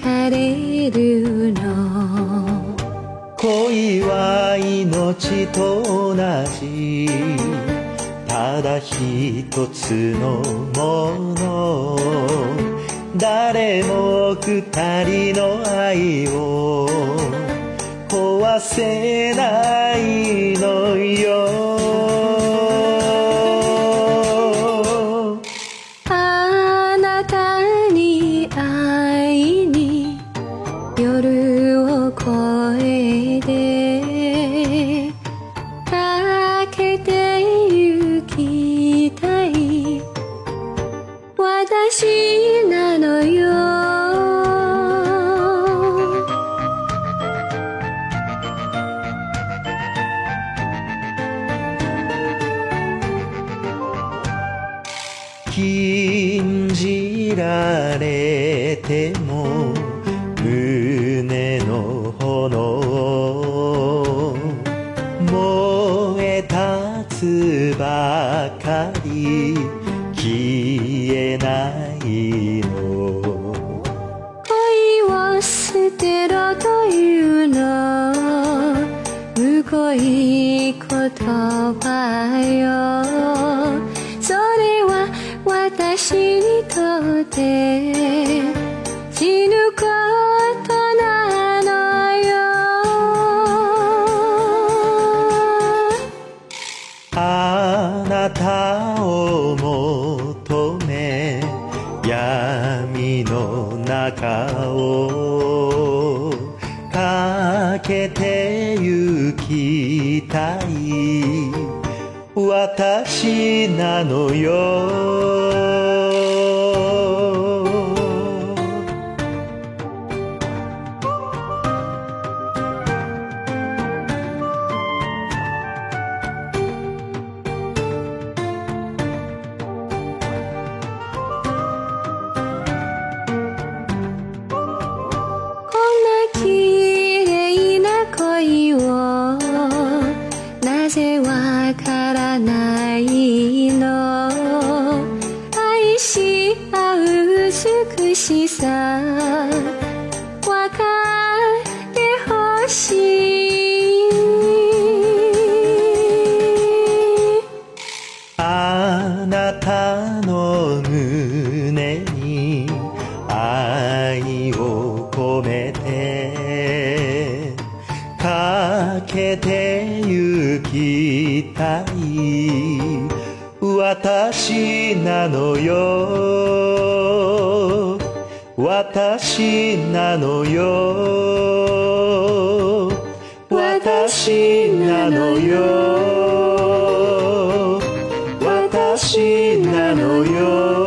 かれるの。恋は命と同じ。ただ一つのもの。誰も二人の愛を。壊せないのよ。禁じられても胸の炎燃え立つばかり消えないの。恋を捨てろというの。むごい言葉よ。て死ぬことなのよ。あなたを求め闇の中をかけて行きたい。私なのよ。あなたの胸に愛を込めてかけて行きたい。私なのよ。私なのよ。なのよ。